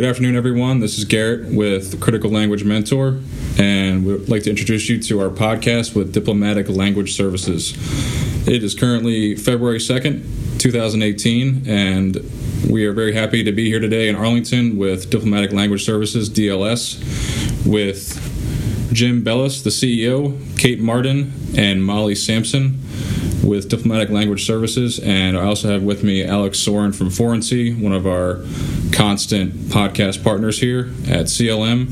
Good afternoon, everyone. This is Garrett with Critical Language Mentor, and we'd like to introduce you to our podcast with Diplomatic Language Services. It is currently February 2nd, 2018, and we are very happy to be here today in Arlington with Diplomatic Language Services, DLS, with Jim Bellas, the CEO, Kate Marden, and Molly Sampson with Diplomatic Language Services, and I also have with me Alex Soren from Forency, one of our constant podcast partners here at CLM.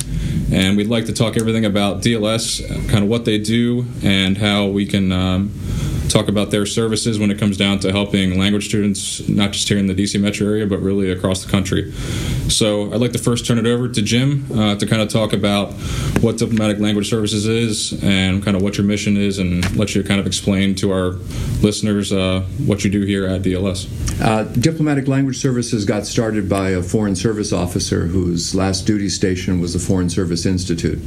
And we'd like to talk everything about DLS, kind of what they do, and how we can um, talk about their services when it comes down to helping language students, not just here in the DC metro area, but really across the country. So I'd like to first turn it over to Jim uh, to kind of talk about what Diplomatic Language Services is and kind of what your mission is, and let you kind of explain to our listeners uh, what you do here at DLS. Uh, Diplomatic Language Services got started by a Foreign Service officer whose last duty station was the Foreign Service Institute.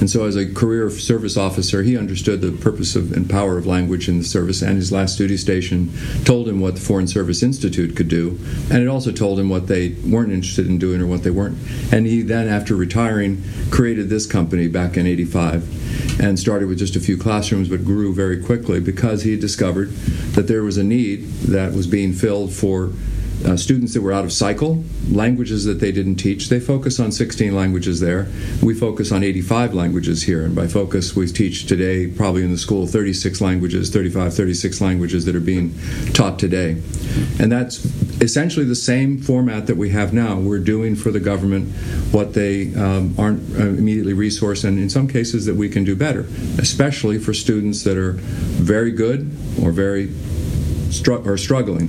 And so, as a career service officer, he understood the purpose of, and power of language in the service, and his last duty station told him what the Foreign Service Institute could do, and it also told him what they weren't interested in doing or what they weren't. And he then, after retiring, created this company back in 85 and started with just a few classrooms but grew very quickly because he discovered that there was a need that was being filled for uh, students that were out of cycle, languages that they didn't teach. They focus on 16 languages there. We focus on 85 languages here. And by focus, we teach today, probably in the school, 36 languages, 35, 36 languages that are being taught today. And that's essentially the same format that we have now. We're doing for the government what they um, aren't uh, immediately resourced, and in some cases that we can do better, especially for students that are very good or very or struggling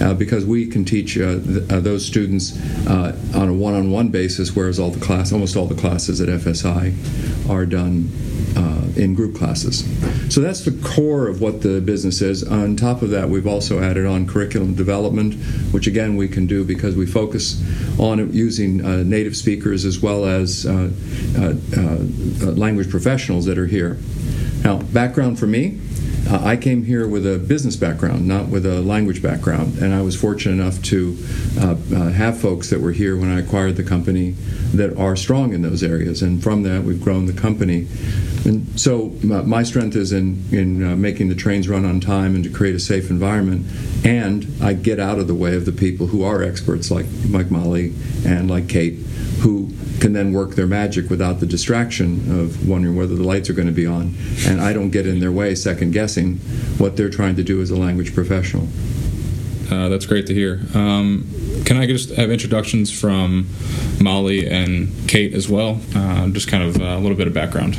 uh, because we can teach uh, th- uh, those students uh, on a one-on-one basis, whereas all the class, almost all the classes at FSI, are done uh, in group classes. So that's the core of what the business is. On top of that, we've also added on curriculum development, which again we can do because we focus on using uh, native speakers as well as language professionals that are here. Now, background for me. Uh, I came here with a business background, not with a language background, and I was fortunate enough to uh, uh, have folks that were here when I acquired the company that are strong in those areas, and from that we've grown the company. And so my strength is in in uh, making the trains run on time and to create a safe environment, and I get out of the way of the people who are experts like Mike Molly and like Kate, who can then work their magic without the distraction of wondering whether the lights are going to be on. And I don't get in their way second guessing what they're trying to do as a language professional. Uh, that's great to hear. Um, can I just have introductions from Molly and Kate as well? Uh, just kind of a little bit of background.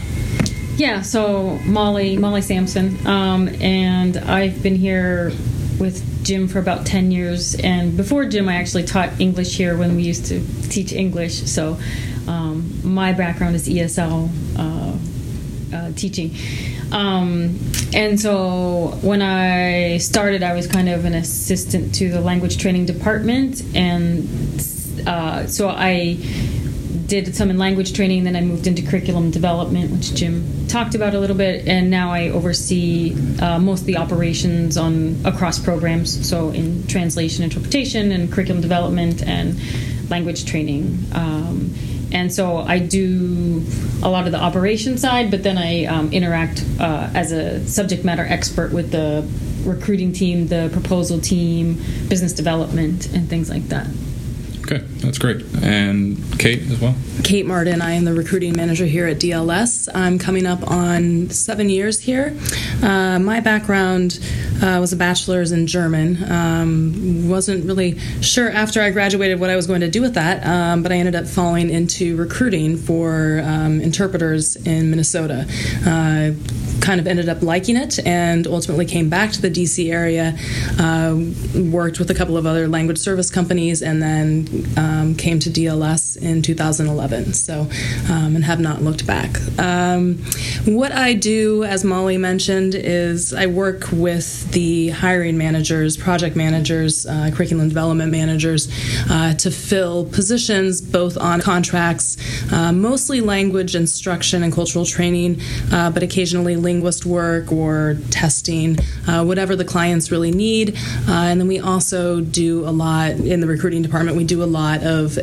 Yeah, so Molly, Molly Sampson, um, and I've been here with Jim for about 10 years. And before Jim, I actually taught English here when we used to teach English. So um, my background is ESL uh, uh, teaching. Um, and so when I started, I was kind of an assistant to the language training department. And uh, so I did some in language training, then I moved into curriculum development, which Jim talked about a little bit, and now I oversee uh, most of the operations on across programs, so in translation, interpretation, and curriculum development and language training. Um, and so I do a lot of the operation side, but then I um, interact uh, as a subject matter expert with the recruiting team, the proposal team, business development, and things like that. Okay, that's great. And Kate as well? Kate Marden. I am the recruiting manager here at DLS. I'm coming up on seven years here. Uh, my background uh, was a bachelor's in German. Um, wasn't really sure after I graduated what I was going to do with that, um, but I ended up falling into recruiting for um, interpreters in Minnesota. Uh, kind of ended up liking it and ultimately came back to the DC area, uh, worked with a couple of other language service companies, and then um, came to DLS in 2011. So, um, and have not looked back. Um, what I do, as Molly mentioned, is I work with the hiring managers, project managers, uh, curriculum development managers uh, to fill positions both on contracts, uh, mostly language instruction and cultural training, uh, but occasionally linguist work or testing, uh, whatever the clients really need. Uh, and then we also do a lot in the recruiting department. We do a lot of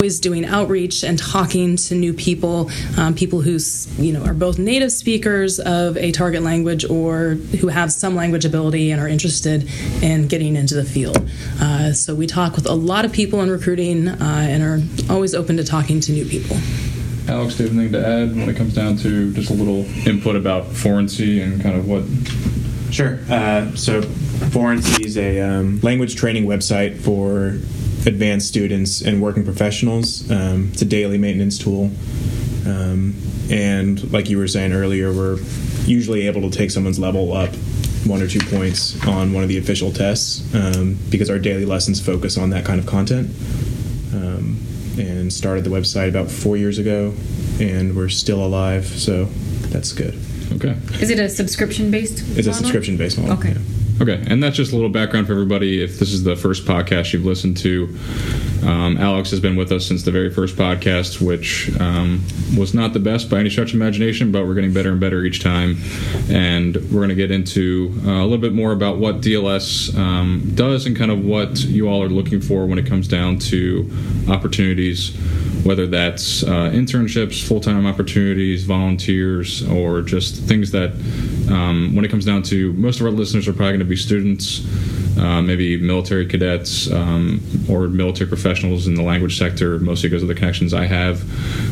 always doing outreach and talking to new people, um, people who you know are both native speakers of a target language or who have some language ability and are interested in getting into the field. Uh, so we talk with a lot of people in recruiting uh, and are always open to talking to new people. Alex, do you have anything to add when it comes down to just a little input about Forency and kind of what? Sure. Uh, so Forency is a um, language training website for advanced students and working professionals. Um, it's a daily maintenance tool. Um, and like you were saying earlier, we're usually able to take someone's level up one or two points on one of the official tests um, because our daily lessons focus on that kind of content. And started the website about four years ago, and we're still alive, so that's good. Okay. Is it a subscription based? It's a subscription based model. Okay. yeah. Okay, and that's just a little background for everybody. If this is the first podcast you've listened to, um, Alex has been with us since the very first podcast, which um, was not the best by any stretch of imagination, but we're getting better and better each time. And we're going to get into uh, a little bit more about what DLS um, does and kind of what you all are looking for when it comes down to opportunities, whether that's uh, internships, full time opportunities, volunteers, or just things that, um, when it comes down to most of our listeners are probably going to be students, uh, maybe military cadets, um, or military professionals in the language sector, mostly because of the connections I have,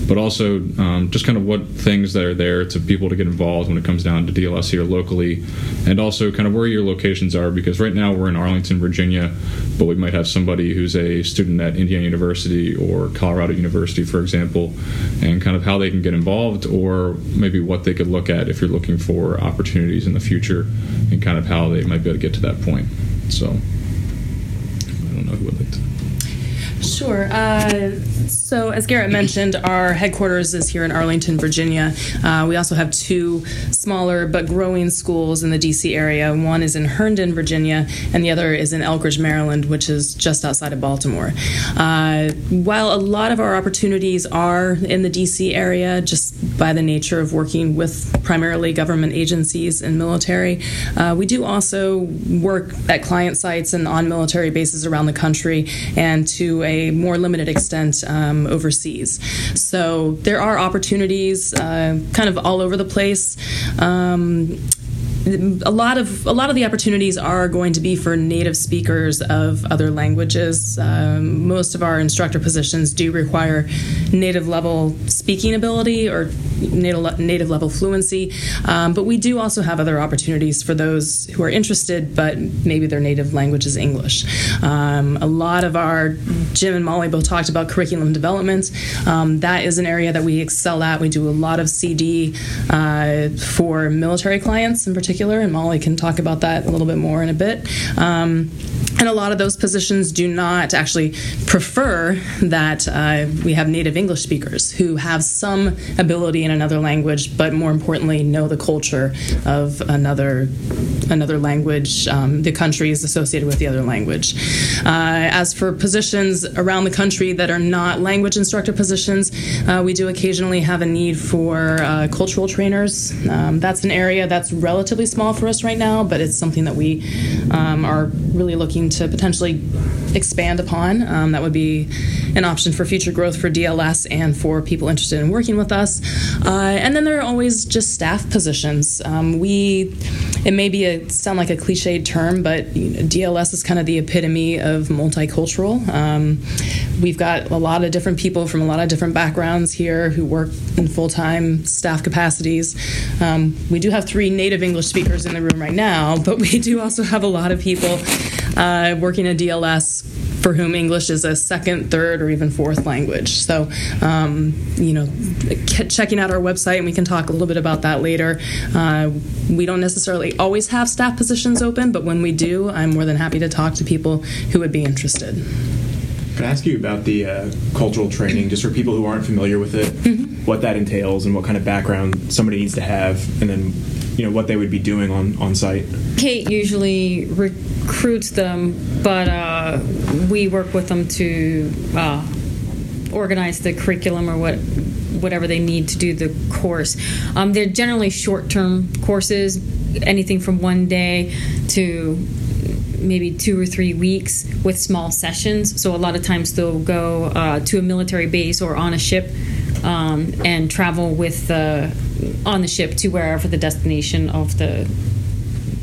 but also um, just kind of what things that are there to people to get involved when it comes down to DLS here locally, and also kind of where your locations are, because right now we're in Arlington, Virginia, but we might have somebody who's a student at Indiana University or Colorado University, for example, and kind of how they can get involved, or maybe what they could look at if you're looking for opportunities in the future, and kind of how they might be able to get to that point. So, I don't know who would like to. Sure. Uh, so, as Garrett mentioned, our headquarters is here in Arlington, Virginia. Uh, we also have two smaller but growing schools in the DC area. One is in Herndon, Virginia, and the other is in Elkridge, Maryland, which is just outside of Baltimore. Uh, while a lot of our opportunities are in the DC area, just by the nature of working with primarily government agencies and military, uh, we do also work at client sites and on military bases around the country and to a more limited extent um, overseas. So there are opportunities uh, kind of all over the place. Um, a lot of a lot of the opportunities are going to be for native speakers of other languages. Um, most of our instructor positions do require native level speaking ability or native native level fluency, um, but we do also have other opportunities for those who are interested, but maybe their native language is English. Um, a lot of our Jim and Molly both talked about curriculum development. Um, that is an area that we excel at. We do a lot of CD uh, for military clients in particular and Molly can talk about that a little bit more in a bit. Um, and a lot of those positions do not actually prefer that uh, we have native English speakers who have some ability in another language, but more importantly, know the culture of another another language, um, the countries associated with the other language. Uh, as for positions around the country that are not language instructor positions, uh, we do occasionally have a need for uh, cultural trainers. Um, that's an area that's relatively small for us right now, but it's something that we um, are really looking to potentially expand upon. Um, that would be an option for future growth for DLS and for people interested in working with us. Uh, and then there are always just staff positions. Um, we, it may be a sound like a cliched term, but you know, DLS is kind of the epitome of multicultural. Um, we've got a lot of different people from a lot of different backgrounds here who work in full-time staff capacities. Um, we do have three native English speakers in the room right now, but we do also have a lot of people uh, working at DLS for whom English is a second, third, or even fourth language. So, um, you know, checking out our website, and we can talk a little bit about that later. Uh, we don't necessarily always have staff positions open, but when we do, I'm more than happy to talk to people who would be interested. Can I ask you about the uh, cultural training, just for people who aren't familiar with it, mm-hmm. what that entails and what kind of background somebody needs to have, and then you know what they would be doing on on site? Kate usually recruits them, but uh, we work with them to uh, organize the curriculum or what whatever they need to do the course. Um, they're generally short term courses, anything from one day to maybe two or three weeks with small sessions. So a lot of times they'll go uh, to a military base or on a ship um, and travel with the on the ship to wherever the destination of the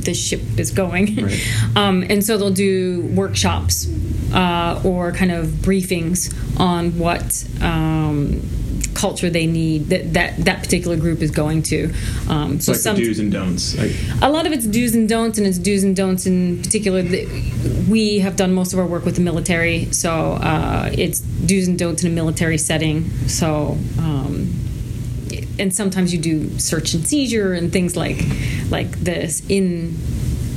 the ship is going. Right. Um, and so they'll do workshops uh, or kind of briefings on what um, culture they need that, that that particular group is going to. Um, It's like some- do's and don'ts. Like, a lot of it's do's and don'ts, and it's do's and don'ts in particular. We have done most of our work with the military, so uh, it's do's and don'ts in a military setting. So, um, and sometimes you do search and seizure and things like like this in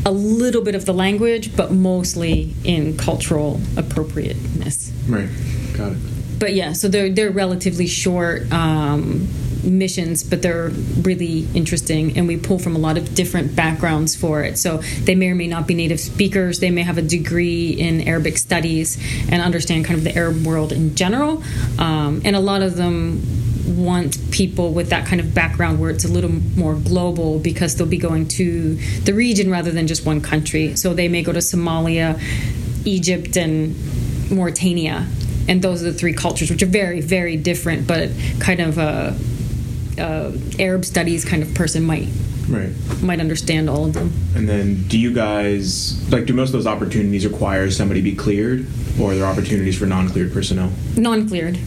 a little bit of the language, but mostly in cultural appropriateness right. Got it. But yeah, so they're they're relatively short um, missions, but they're really interesting, and we pull from a lot of different backgrounds for it. So they may or may not be native speakers. They may have a degree in Arabic studies and understand kind of the Arab world in general, um, and a lot of them want people with that kind of background where it's a little more global because they'll be going to the region rather than just one country. So they may go to Somalia, Egypt, and Mauritania, and those are the three cultures, which are very, very different. But kind of a, a Arab studies kind of person might Right. might understand all of them. And then, do you guys like? Do most of those opportunities require somebody be cleared, or are there opportunities for non-cleared personnel? Non-cleared,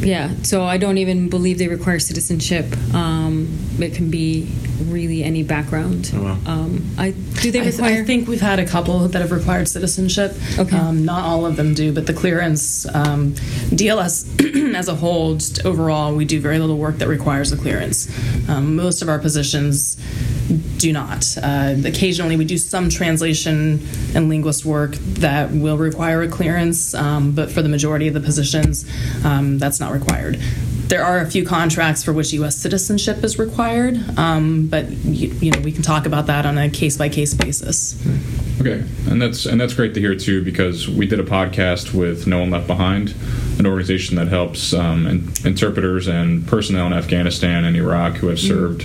yeah. So I don't even believe they require citizenship. Um, it can be really any background. Oh, wow. Um, I do they I, th- I think we've had a couple that have required citizenship. Okay. Um, not all of them do, but the clearance, um, DLS as a whole, just overall, we do very little work that requires a clearance. Um, most of our positions do not. Uh, occasionally, we do some translation and linguist work that will require a clearance, um, but for the majority of the positions, um, that's not required. There are a few contracts for which U.S. citizenship is required, um, but you, you know we can talk about that on a case by case basis. Okay, and that's and that's great to hear too because we did a podcast with No One Left Behind, an organization that helps um, in, interpreters and personnel in Afghanistan and Iraq who have served.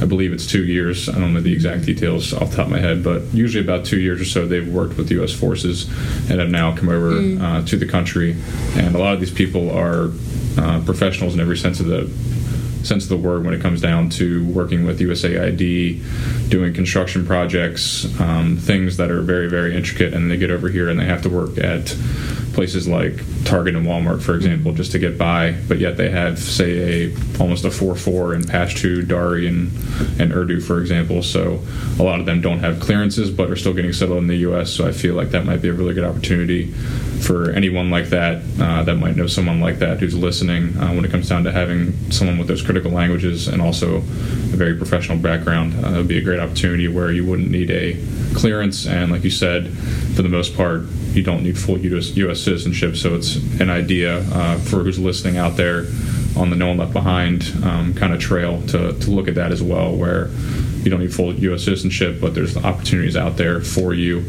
I believe it's two years. I don't know the exact details off the top of my head, but usually about two years or so they've worked with U.S. forces and have now come over uh, to the country. And a lot of these people are uh, professionals in every sense of the sense of the word when it comes down to working with USAID, doing construction projects, um, things that are very, very intricate, and they get over here and they have to work at places like Target and Walmart, for example, just to get by. But yet they have, say, a almost a four-four in Pashto, Dari, and and Urdu, for example. So a lot of them don't have clearances, but are still getting settled in the U.S. So I feel like that might be a really good opportunity for anyone like that uh, that might know someone like that who's listening uh, when it comes down to having someone with those critical languages and also a very professional background. Uh, it would be a great opportunity where you wouldn't need a clearance, and like you said, for the most part, you don't need full US, U.S. citizenship. So it's an idea uh, for who's listening out there on the No One Left Behind um, kind of trail to, to look at that as well, where you don't need full U.S. citizenship, but there's opportunities out there for you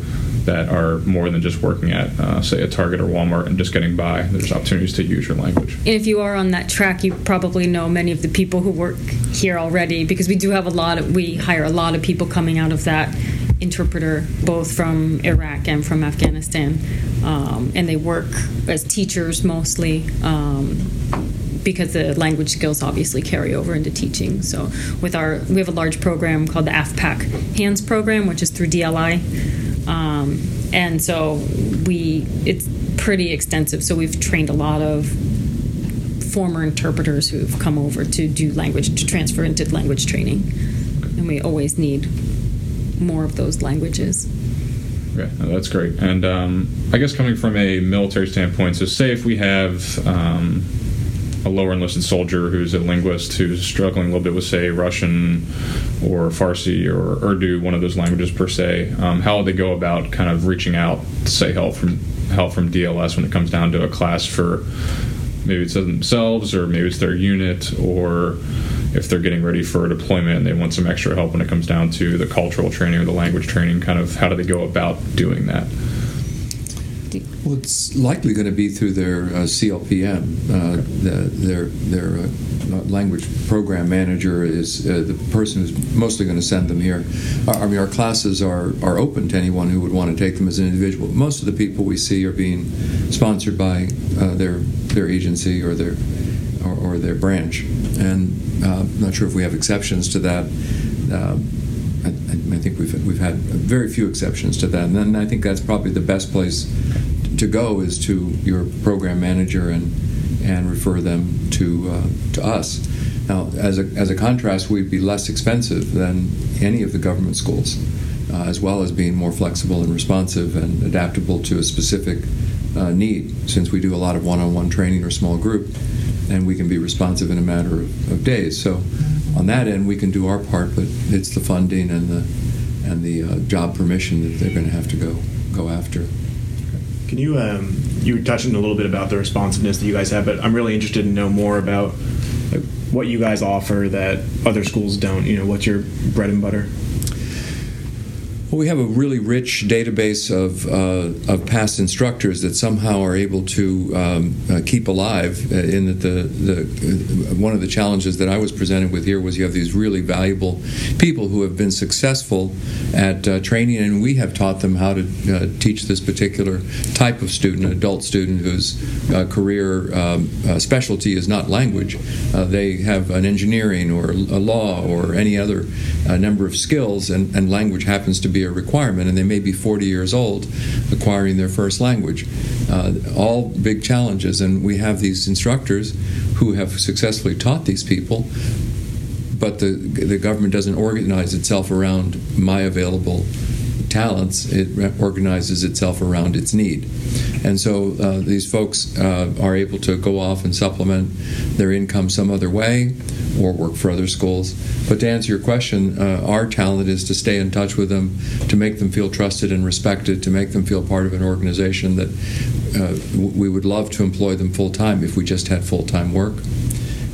that are more than just working at, uh, say, a Target or Walmart and just getting by. There's opportunities to use your language. And if you are on that track, you probably know many of the people who work here already because we do have a lot of, we hire a lot of people coming out of that interpreter, both from Iraq and from Afghanistan. Um, and they work as teachers mostly. Um, because the language skills obviously carry over into teaching. So, with our, we have a large program called the AFPAC Hands program, which is through DLI, um, and so we, it's pretty extensive. So we've trained a lot of former interpreters who've come over to do language to transfer into language training, and we always need more of those languages. Okay, that's great. And um, I guess coming from a military standpoint, so say if we have um, a lower enlisted soldier who's a linguist who's struggling a little bit with, say, Russian or Farsi or Urdu, one of those languages per se, um, how would they go about kind of reaching out say help from help from DLS when it comes down to a class for maybe it's themselves or maybe it's their unit or if they're getting ready for a deployment and they want some extra help when it comes down to the cultural training or the language training kind of how do they go about doing that Well, it's likely going to be through their uh, CLPM. Uh, the, their their uh, language program manager is uh, the person who's mostly going to send them here. I mean, our classes are, are open to anyone who would want to take them as an individual. Most of the people we see are being sponsored by uh, their their agency or their or, or their branch, and uh, I'm not sure if we have exceptions to that. I, I, think we've we've had very few exceptions to that, and then I think that's probably the best place to go is to your program manager and and refer them to uh, to us. Now, as a as a contrast, we'd be less expensive than any of the government schools, uh, as well as being more flexible and responsive and adaptable to a specific uh, need. Since we do a lot of one-on-one training or small group, and we can be responsive in a matter of, of days. So, on that end, we can do our part, but it's the funding and the and the uh, job permission that they're going to have to go go after. Can you um, you were touching a little bit about the responsiveness that you guys have, but I'm really interested to know more about like, what you guys offer that other schools don't. You know, what's your bread and butter? Well, we have a really rich database of, uh, of past instructors that somehow are able to um, uh, keep alive. Uh, in that the, the uh, one of the challenges that I was presented with here was you have these really valuable people who have been successful at uh, training, and we have taught them how to uh, teach this particular type of student, adult student whose career um, specialty is not language. they have an engineering or a law or any other number of skills, and, and language happens to be requirement, and they may be 40 years old acquiring their first language. Uh, all big challenges, and we have these instructors who have successfully taught these people, but the, the government doesn't organize itself around my available talents, it organizes itself around its need. And so uh, these folks uh, are able to go off and supplement their income some other way or work for other schools. But to answer your question, uh, our talent is to stay in touch with them, to make them feel trusted and respected, to make them feel part of an organization that uh, we would love to employ them full time if we just had full time work.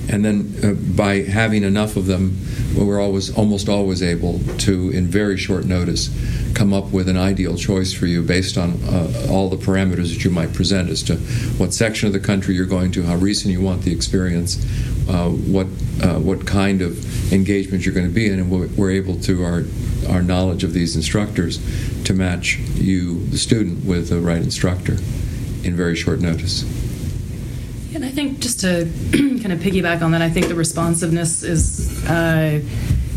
And then uh, by having enough of them, we're always almost always able to, in very short notice, come up with an ideal choice for you based on uh, all the parameters that you might present as to what section of the country you're going to, how recent you want the experience, uh, what uh, what kind of engagement you're going to be in, and we're able to our our knowledge of these instructors to match you, the student, with the right instructor in very short notice. And I think just to kind of piggyback on that, I think the responsiveness is uh,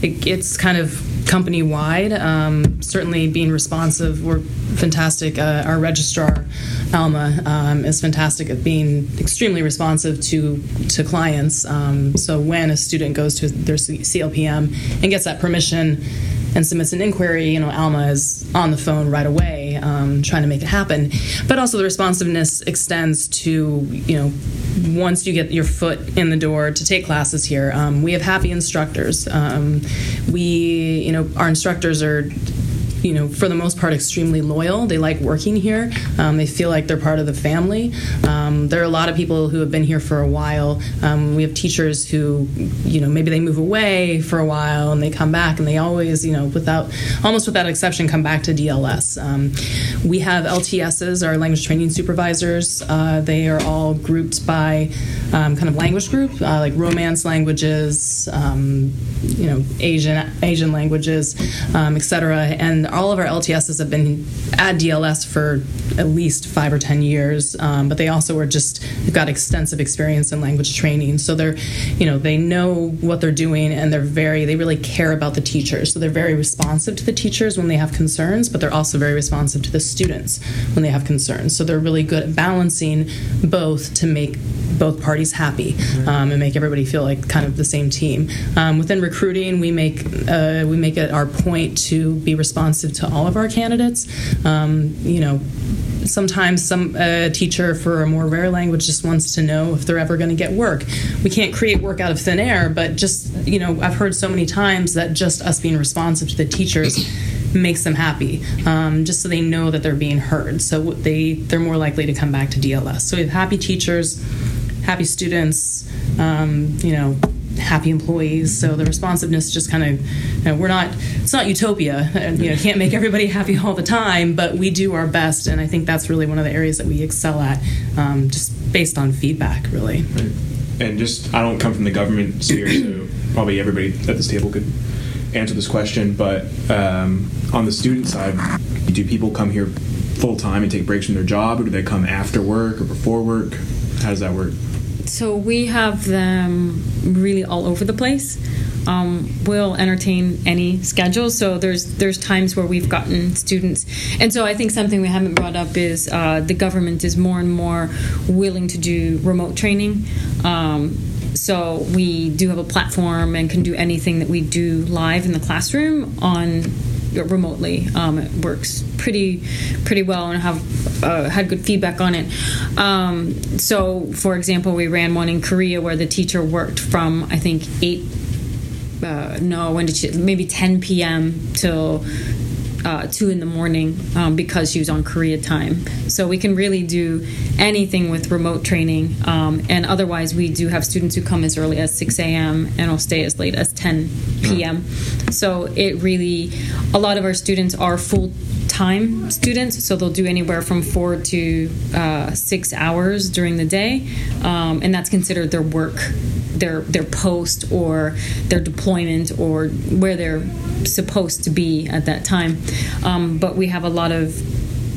it, it's kind of company wide. Um, certainly, being responsive, we're fantastic. Uh, our registrar, Alma, um, is fantastic at being extremely responsive to to clients. Um, so when a student goes to their CLPM and gets that permission and submits an inquiry, you know, Alma is on the phone right away, um, trying to make it happen. But also the responsiveness extends to, you know, once you get your foot in the door to take classes here. Um, we have happy instructors. Um, we, you know, our instructors are you know, for the most part, extremely loyal. They like working here. Um, they feel like they're part of the family. Um, there are a lot of people who have been here for a while. Um, we have teachers who, you know, maybe they move away for a while and they come back, and they always, you know, without almost without exception, come back to DLS. Um, we have LTSs, our language training supervisors. Uh, they are all grouped by um, kind of language group, uh, like Romance languages, you know, Asian Asian languages, um, etc. And all of our LTSs have been at DLS for at least five or ten years, um, but they also are just they've got extensive experience in language training, so they're, you know, they know what they're doing and they're very they really care about the teachers, so they're very responsive to the teachers when they have concerns, but they're also very responsive to the students when they have concerns. So they're really good at balancing both to make both parties happy um, and make everybody feel like kind of the same team. Um, within recruiting, we make uh, we make it our point to be responsive to all of our candidates. Um, you know, sometimes some uh, teacher for a more rare language just wants to know if they're ever going to get work. We can't create work out of thin air, but just you know, I've heard so many times that just us being responsive to the teachers makes them happy, um, just so they know that they're being heard. So they they're more likely to come back to DLS. So we have happy teachers, happy students. Um, you know, happy employees. So the responsiveness just kind of, you know, we're not, it's not utopia. You know, can't make everybody happy all the time, but we do our best. And I think that's really one of the areas that we excel at, um, just based on feedback, really. And just, I don't come from the government sphere, so probably everybody at this table could answer this question. But um, on the student side, do people come here full time and take breaks from their job, or do they come after work or before work? How does that work? So we have them really all over the place. Um, we'll entertain any schedule. So there's there's times where we've gotten students, and so I think something we haven't brought up is uh, the government is more and more willing to do remote training. Um, so we do have a platform and can do anything that we do live in the classroom on remotely. Um, it works pretty pretty well and have uh, had good feedback on it. Um, so, for example, we ran one in Korea where the teacher worked from I think eight. Uh, no, when did she? Maybe 10 p.m. till uh, two in the morning um, because she was on Korea time. So we can really do anything with remote training. Um, and otherwise, we do have students who come as early as 6 a.m. and will stay as late as 10 p.m. So it really, a lot of our students are full time students, so they'll do anywhere from four to uh, six hours during the day, um, and that's considered their work, their their post or their deployment or where they're supposed to be at that time. Um, but we have a lot of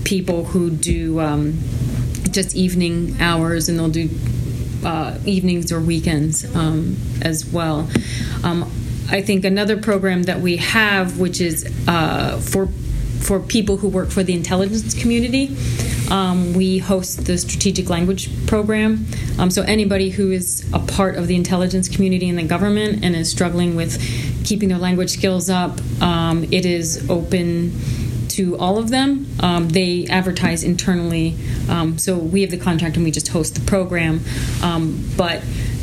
people who do um, just evening hours, and they'll do uh, evenings or weekends um, as well. I think another program that we have, which is uh, for for people who work for the intelligence community. Um, we host the strategic language program. Um, so anybody who is a part of the intelligence community in the government and is struggling with keeping their language skills up, um, it is open to all of them. Um, they advertise internally, um, so we have the contract and we just host the program. Um, but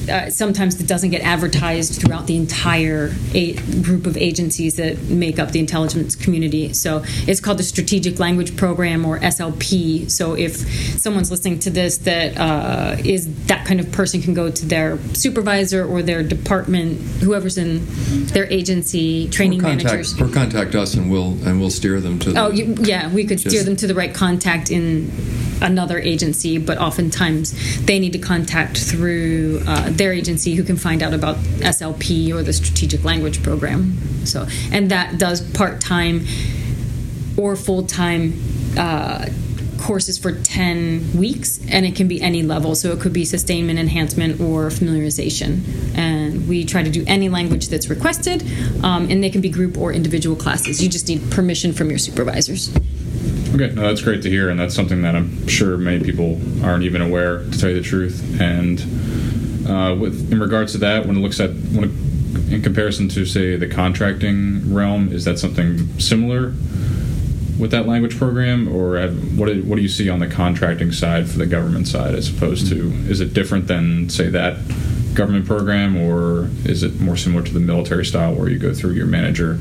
uh, sometimes it doesn't get advertised throughout the entire a- group of agencies that make up the intelligence community. So it's called the Strategic Language Program or SLP. So if someone's listening to this that uh, is that kind of person can go to their supervisor or their department, whoever's in their agency, training or contact, managers. Or contact us and we'll and we'll steer them to. Oh, you, yeah, we could steer them to the right contact in another agency, but oftentimes they need to contact through uh, their agency who can find out about SLP or the Strategic Language Program. So, and that does part time or full time. Uh, courses for 10 weeks and it can be any level so it could be sustainment enhancement or familiarization and we try to do any language that's requested um, and they can be group or individual classes you just need permission from your supervisors Okay, no, that's great to hear, and that's something that I'm sure many people aren't even aware, to tell you the truth. And uh, with in regards to that, when it looks at when it, in comparison to say the contracting realm, is that something similar with that language program, or have, what do, what do you see on the contracting side for the government side as opposed to is it different than say that government program, or is it more similar to the military style where you go through your manager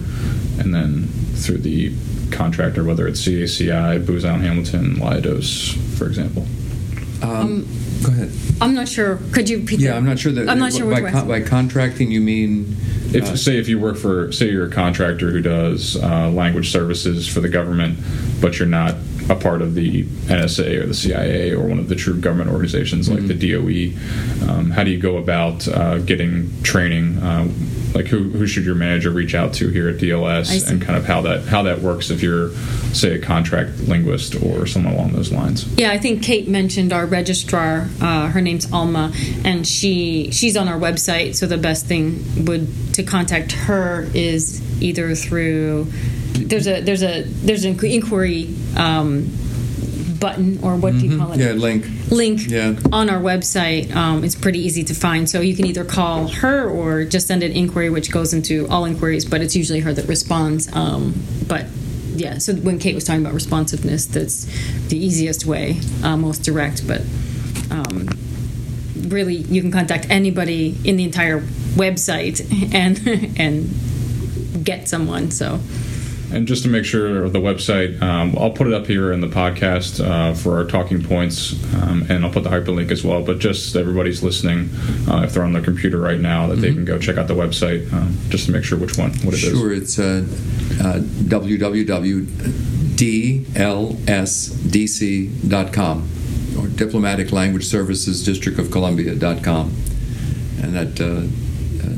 and then through the contractor, whether it's CACI, Booz Allen Hamilton, Leidos, for example? Um, go ahead. i'm not sure could you repeat Yeah, that? I'm not sure that. i'm not sure by, con- by contracting you mean. If uh, say if you work for say you're a contractor who does uh, language services for the government, but you're not a part of the NSA or the CIA or one of the true government organizations like the DOE, um, how do you go about uh, getting training? Uh, like who, who should your manager reach out to here at DLS, and kind of how that how that works if you're say a contract linguist or someone along those lines. Yeah, I think Kate mentioned our registrar. Uh, her name's Alma, and she she's on our website. So the best thing would to contact her is either through there's a there's a there's an inquiry um, button or what do you call it? Yeah, link. link Yeah. on our website. Um, it's pretty easy to find. So you can either call her or just send an inquiry, which goes into all inquiries, but it's usually her that responds. Um, but yeah, so when Kate was talking about responsiveness, that's the easiest way, uh, most direct. But um, really, you can contact anybody in the entire website and and get someone. So And just to make sure the website, um, I'll put it up here in the podcast uh, for our talking points, um, and I'll put the hyperlink as well. But just everybody's listening, uh, if they're on their computer right now, that they can go check out the website um, just to make sure which one, what it is. Sure, it's uh, uh, www.dlsdc.com or Diplomatic Language Services District of Columbia.com. And that, uh, uh,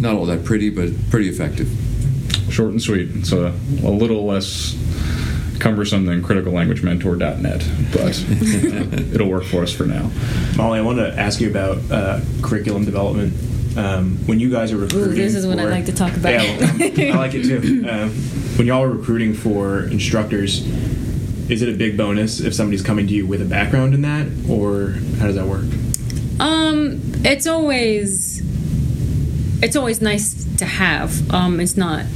not all that pretty, but pretty effective. Short and sweet. It's a, a little less cumbersome than criticallanguagementor.net, but it'll work for us for now. Molly, I wanted to ask you about uh, curriculum development. Um, when you guys are recruiting, this is what I like to talk about. Yeah, well, um, I like it too. Um, when y'all are recruiting for instructors, is it a big bonus if somebody's coming to you with a background in that, or how does that work? Um, it's always it's always nice to have. Um, it's not.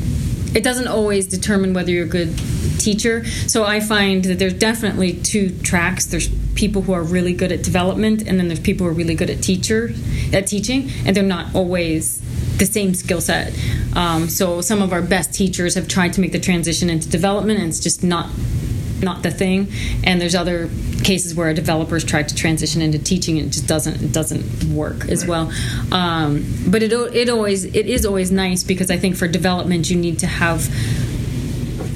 It doesn't always determine whether you're a good teacher. So I find that there's definitely two tracks. There's people who are really good at development, and then there's people who are really good at teacher at teaching, and they're not always the same skill set. Um, so some of our best teachers have tried to make the transition into development, and it's just not not the thing. And there's other cases where developers tried to transition into teaching and it just doesn't it doesn't work as well. Um, but it it always it is always nice because I think for development you need to have.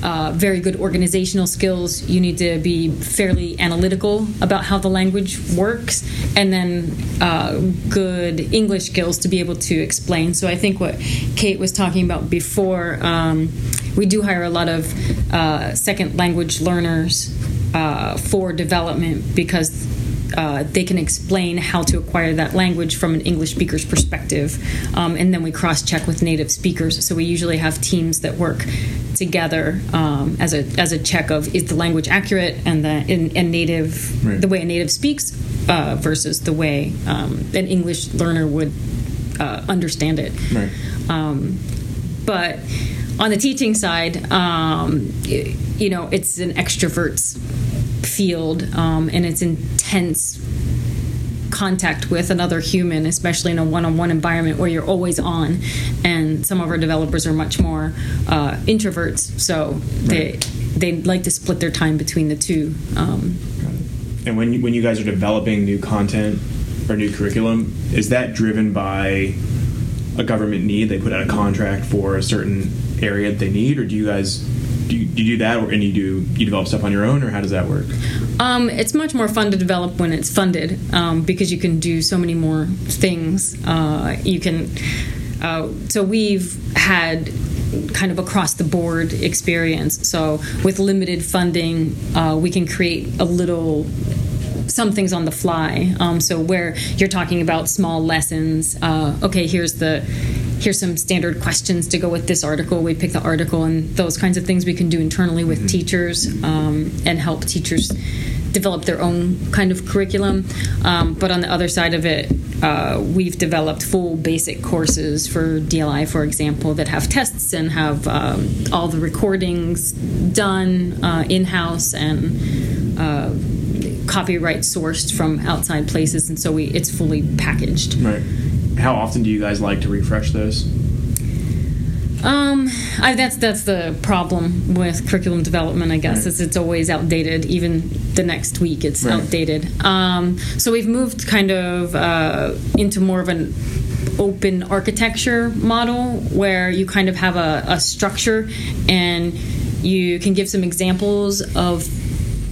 Uh, very good organizational skills. You need to be fairly analytical about how the language works, and then uh, good English skills to be able to explain. So I think what Kate was talking about before, um, we do hire a lot of uh, second language learners uh, for development because uh, they can explain how to acquire that language from an English speaker's perspective. Um, and then we cross check with native speakers. So we usually have teams that work together um, as, a, as a check of is the language accurate and the in, and native Right. the way a native speaks uh, versus the way um, an English learner would uh, understand it. Right. Um, but on the teaching side, um, you know, it's an extrovert's field, um, and it's intense contact with another human, especially in a one-on-one environment where you're always on. And some of our developers are much more uh, introverts, so they they like to split their time between the two. Um, And when you, when you guys are developing new content or new curriculum, is that driven by a government need? They put out a contract for a certain area that they need, or do you guys do you do, you do that, or and you do you develop stuff on your own, or how does that work? Um, it's much more fun to develop when it's funded um, because you can do so many more things. Uh, you can. Uh, so we've had kind of across the board experience. So with limited funding, uh, we can create a little some things on the fly. Um, so where you're talking about small lessons, uh, okay, here's the here's some standard questions to go with this article. We pick the article and those kinds of things we can do internally with teachers um, and help teachers develop their own kind of curriculum. Um, but on the other side of it, uh, we've developed full basic courses for DLI, for example, that have tests and have um, all the recordings done uh, in house and uh, copyright sourced from outside places, and so we it's fully packaged. Right. How often do you guys like to refresh those? Um, I, that's that's the problem with curriculum development, I guess, Right. is it's always outdated. Even the next week, it's Right. outdated. Um, so we've moved kind of uh, into more of an open architecture model where you kind of have a, a structure and you can give some examples of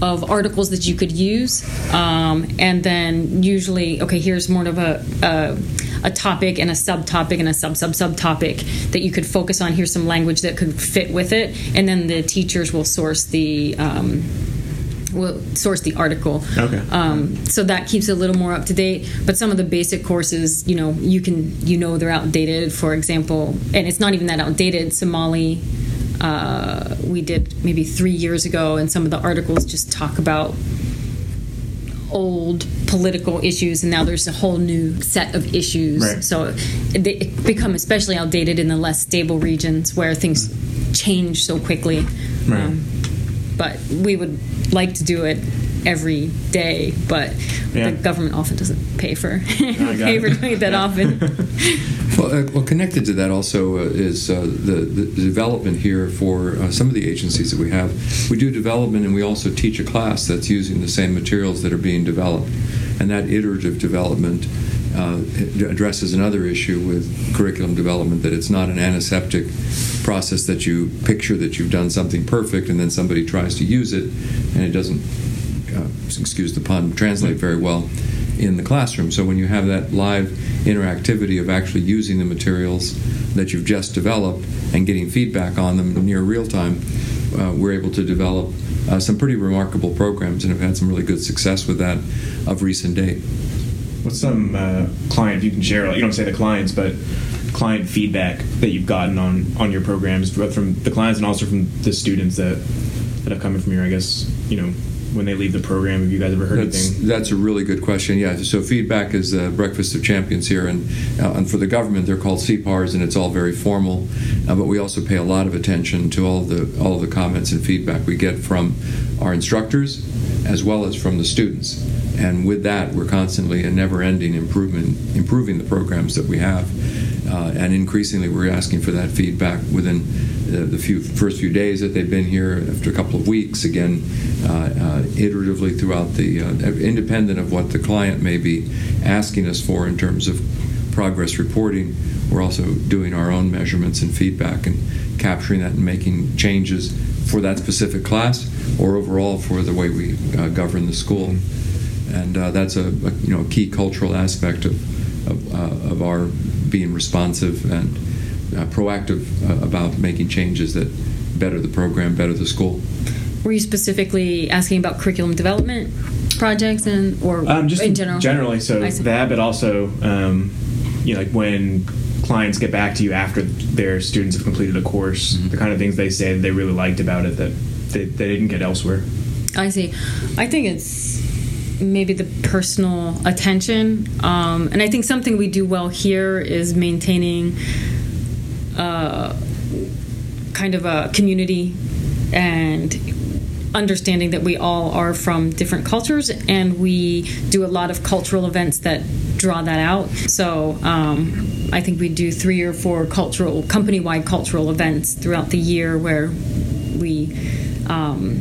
of articles that you could use, um, and then usually, okay, here's more of a, a a topic and a subtopic and a sub sub subtopic that you could focus on. Here's some language that could fit with it, and then the teachers will source the. Um, will source the article. Okay. Um, so that keeps it a little more up to date. But some of the basic courses, you know, you can you know they're outdated. For example, and it's not even that outdated. Somali, uh, we did maybe three years ago, and some of the articles just talk about old political issues, and now there's a whole new set of issues. Right. So they become especially outdated in the less stable regions where things change so quickly. Right. Um, but we would like to do it every day, but Yeah. the government often doesn't pay for pay it. for doing it that often. Well, uh, well, connected to that also uh, is uh, the, the development here for uh, some of the agencies that we have. We do development and we also teach a class that's using the same materials that are being developed. And that iterative development uh, addresses another issue with curriculum development that it's not an antiseptic process that you picture that you've done something perfect and then somebody tries to use it and it doesn't, uh, excuse the pun, translate very well in the classroom. So when you have that live interactivity of actually using the materials that you've just developed and getting feedback on them near real time, uh, we're able to develop uh, some pretty remarkable programs and have had some really good success with that of recent date. What's some uh, client you can share? You don't say the clients, but client feedback that you've gotten on on your programs, both from the clients and also from the students that that have come in from here. I guess you know when they leave the program. Have you guys ever heard That's, anything? that's a really good question. Yeah. So feedback is the breakfast of champions here, and uh, and for the government they're called CPARs, and it's all very formal. Uh, but we also pay a lot of attention to all of the all of the comments and feedback we get from our instructors, as well as from the students. And with that, we're constantly a never-ending improvement, improving the programs that we have, uh, and increasingly we're asking for that feedback within the, the few first few days that they've been here. After a couple of weeks, again, uh, uh, iteratively throughout the, uh, independent of what the client may be asking us for in terms of progress reporting, we're also doing our own measurements and feedback and capturing that and making changes for that specific class or overall for the way we uh, govern the school. And uh, that's a, a you know key cultural aspect of of, uh, of our being responsive and uh, proactive uh, about making changes that better the program, better the school. Were you specifically asking about curriculum development projects and or Um, just in general? generally, so that, but also, um, you know, like when clients get back to you after their students have completed a course, Mm-hmm. the kind of things they say that they really liked about it that they, they didn't get elsewhere. I see. I think it's maybe the personal attention, um, and I think something we do well here is maintaining uh, kind of a community and understanding that we all are from different cultures and we do a lot of cultural events that draw that out. So um, i think we do three or four cultural company-wide cultural events throughout the year where we um,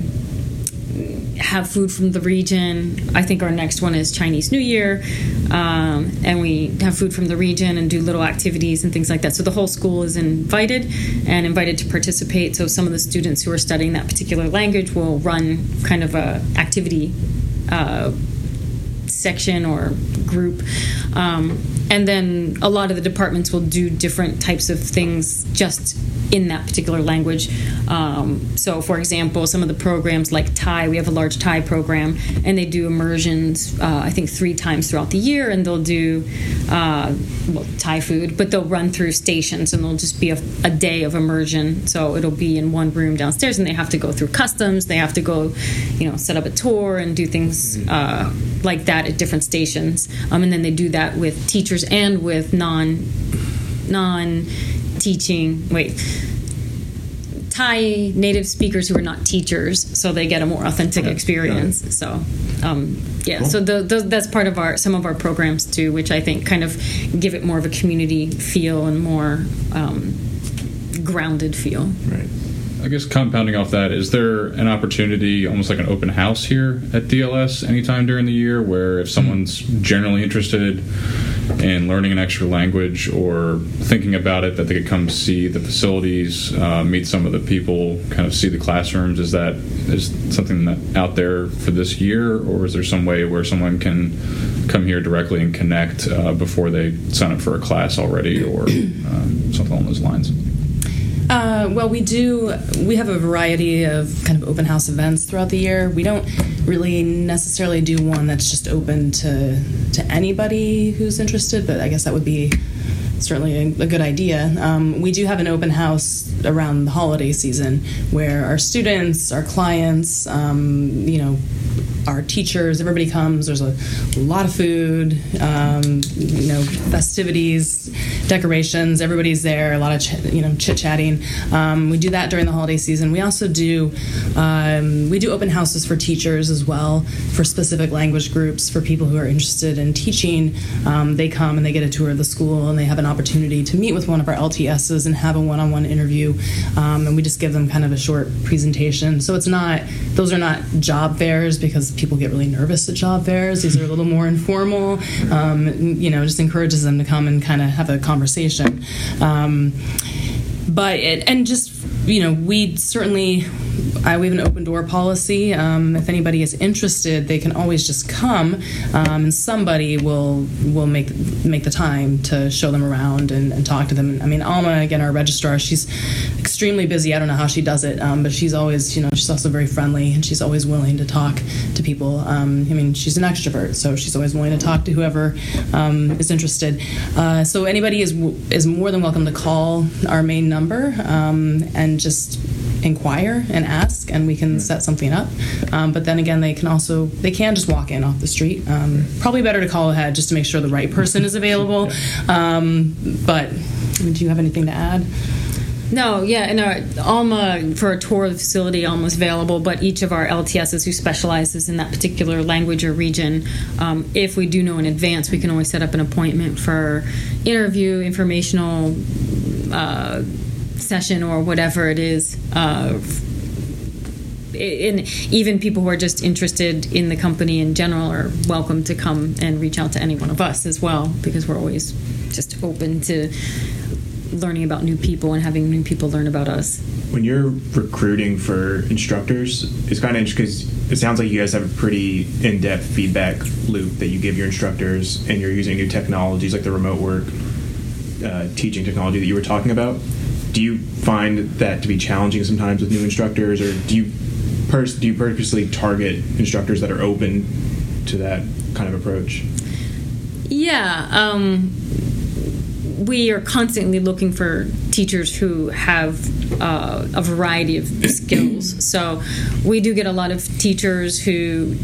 have food from the region. I think our next one is Chinese New Year, um, and we have food from the region and do little activities and things like that. So the whole school is invited and invited to participate. So some of the students who are studying that particular language will run kind of a activity. Uh, section or group. Um, and then a lot of the departments will do different types of things just in that particular language. Um, so, for example, some of the programs like Thai, we have a large Thai program, and they do immersions, uh, I think, three times throughout the year, and they'll do uh, well, Thai food, but they'll run through stations and there'll just be a, a day of immersion. So, it'll be in one room downstairs, and they have to go through customs, they have to go, you know, set up a tour and do things uh, like that at different stations. Um, and then they do that with teachers and with non non teaching wait Thai native speakers who are not teachers, so they get a more authentic experience. So, um, yeah, so the, the, that's part of our some of our programs too, which I think kind of give it more of a community feel and more um, grounded feel. Right. I guess compounding off that, is there an opportunity, almost like an open house here at DLS anytime during the year, where if someone's generally interested in learning an extra language or thinking about it, that they could come see the facilities, uh, meet some of the people, kind of see the classrooms? Is that is something that out there for this year, or is there some way where someone can come here directly and connect uh, before they sign up for a class already, or um, something along those lines? Uh, well, we do. We have a variety of kind of open house events throughout the year. We don't really necessarily do one that's just open to to anybody who's interested, but I guess that would be certainly a, a good idea. Um, we do have an open house around the holiday season where our students, our clients, um, you know, our teachers, everybody comes. There's a lot of food, um, you know, festivities, decorations. Everybody's there. A lot of ch- you know chit chatting. Um, we do that during the holiday season. We also do um, we do open houses for teachers as well for specific language groups for people who are interested in teaching. Um, they come and they get a tour of the school and they have an opportunity to meet with one of our LTSs and have a one-on-one interview. Um, and we just give them kind of a short presentation. So it's not those are not job fairs because people get really nervous at job fairs. These are a little more informal. Um, you know, just encourages them to come and kind of have a conversation. Um, but it, and just you know, we certainly We have an open door policy. Um, if anybody is interested, they can always just come, um, and somebody will will make make the time to show them around and, and, talk to them. I mean, Alma, again, our registrar, she's extremely busy. I don't know how she does it, um, but she's always, you know, she's also very friendly and she's always willing to talk to people. Um, I mean, she's an extrovert, so she's always willing to talk to whoever um, is interested. Uh, so anybody is is more than welcome to call our main number um, and just inquire and ask, and we can set something up. Um, but then again, they can also they can just walk in off the street. Um, probably better to call ahead just to make sure the right person is available. Um, but do you have anything to add? No, yeah, and our Alma for a tour of the facility almost available, but each of our LTSs who specializes in that particular language or region, um, if we do know in advance, we can always set up an appointment for interview, informational. Uh, session or whatever it is. Uh, and even people who are just interested in the company in general are welcome to come and reach out to any one of us as well because we're always just open to learning about new people and having new people learn about us. When you're recruiting for instructors, it's kind of interesting because it sounds like you guys have a pretty in-depth feedback loop that you give your instructors, and you're using new technologies like the remote work uh, teaching technology that you were talking about do you find that to be challenging sometimes with new instructors, or do you pers- do you purposely target instructors that are open to that kind of approach? Yeah, um, we are constantly looking for teachers who have uh, a variety of skills. So we do get a lot of teachers who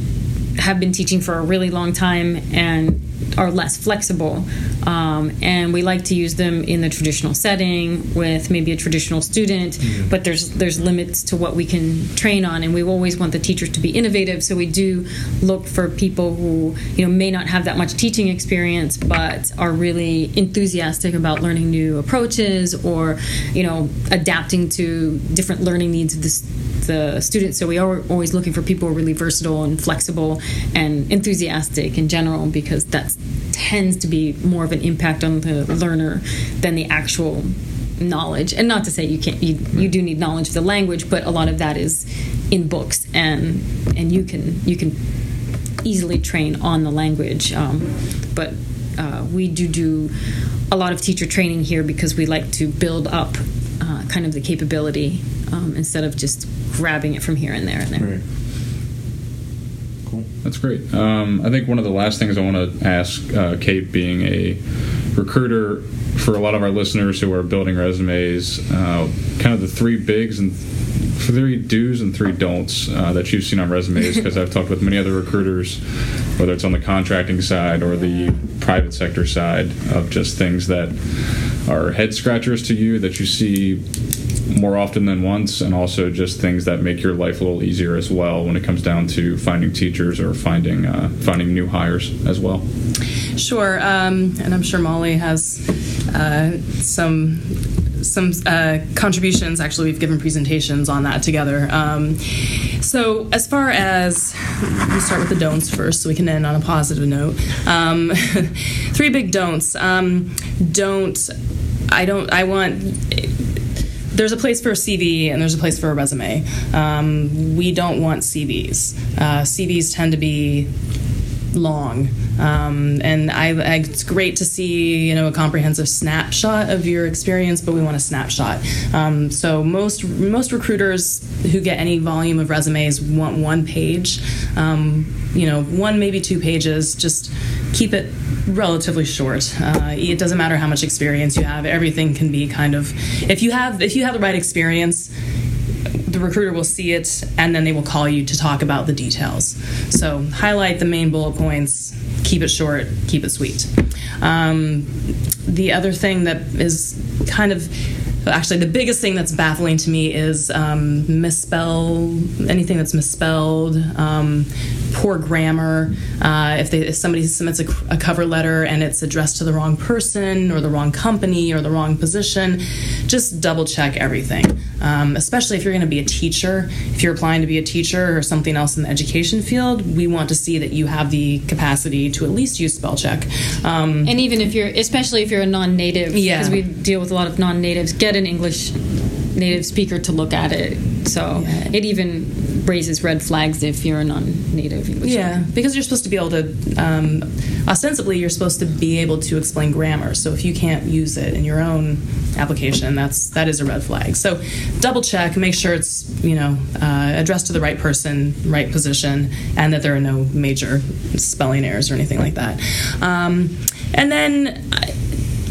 have been teaching for a really long time and are less flexible. Um, and we like to use them in the traditional setting with maybe a traditional student, mm-hmm. but there's there's limits to what we can train on, and we always want the teachers to be innovative. So we do look for people who you know may not have that much teaching experience, but are really enthusiastic about learning new approaches or you know adapting to different learning needs of the, the students. So we are always looking for people who are really versatile and flexible and enthusiastic in general because that's tends to be more of an impact on the learner than the actual knowledge and not to say you can't you, you do need knowledge of the language but a lot of that is in books and and you can you can easily train on the language um, but uh, we do do a lot of teacher training here because we like to build up uh, kind of the capability um, instead of just grabbing it from here and there and there right. Cool. That's great. Um, I think one of the last things I want to ask uh, Kate, being a recruiter for a lot of our listeners who are building resumes, uh, kind of the three bigs and three do's and three don'ts uh, that you've seen on resumes because I've talked with many other recruiters, whether it's on the contracting side or the private sector side, of just things that are head scratchers to you that you see more often than once, and also just things that make your life a little easier as well when it comes down to finding teachers or finding uh, finding new hires as well. Sure, um, and I'm sure Molly has uh, some some uh, contributions. Actually, we've given presentations on that together. Um, so, as far as we start with the don'ts first, so we can end on a positive note. Um, three big don'ts. Um, don't. I don't. I want there's a place for a CV and there's a place for a resume. Um, we don't want CVs. Uh, CVs tend to be long. Um, and I, I, it's great to see you know a comprehensive snapshot of your experience, but we want a snapshot. Um, so most most recruiters who get any volume of resumes want one page. Um, you know, one maybe two pages. Just keep it relatively short. Uh, it doesn't matter how much experience you have. Everything can be kind of if you have if you have the right experience the recruiter will see it and then they will call you to talk about the details. So highlight the main bullet points, keep it short, keep it sweet. Um, the other thing that is kind of actually the biggest thing that's baffling to me is um, misspell anything that's misspelled um, poor grammar uh, if, they, if somebody submits a, a, cover letter and it's addressed to the wrong person or the wrong company or the wrong position just double check everything um, especially if you're going to be a teacher if you're applying to be a teacher or something else in the education field we want to see that you have the capacity to at least use spell check um, and even if you're especially if you're a non-native yeah because we deal with a lot of non-natives get an English native speaker to look at it. So yeah. it even raises red flags if you're a non-native English. Yeah, speaker. because you're supposed to be able to, um, ostensibly, you're supposed to be able to explain grammar. So if you can't use it in your own application, that's that is a red flag. So double check, make sure it's you know uh, addressed to the right person, right position, and that there are no major spelling errors or anything like that. Um, and then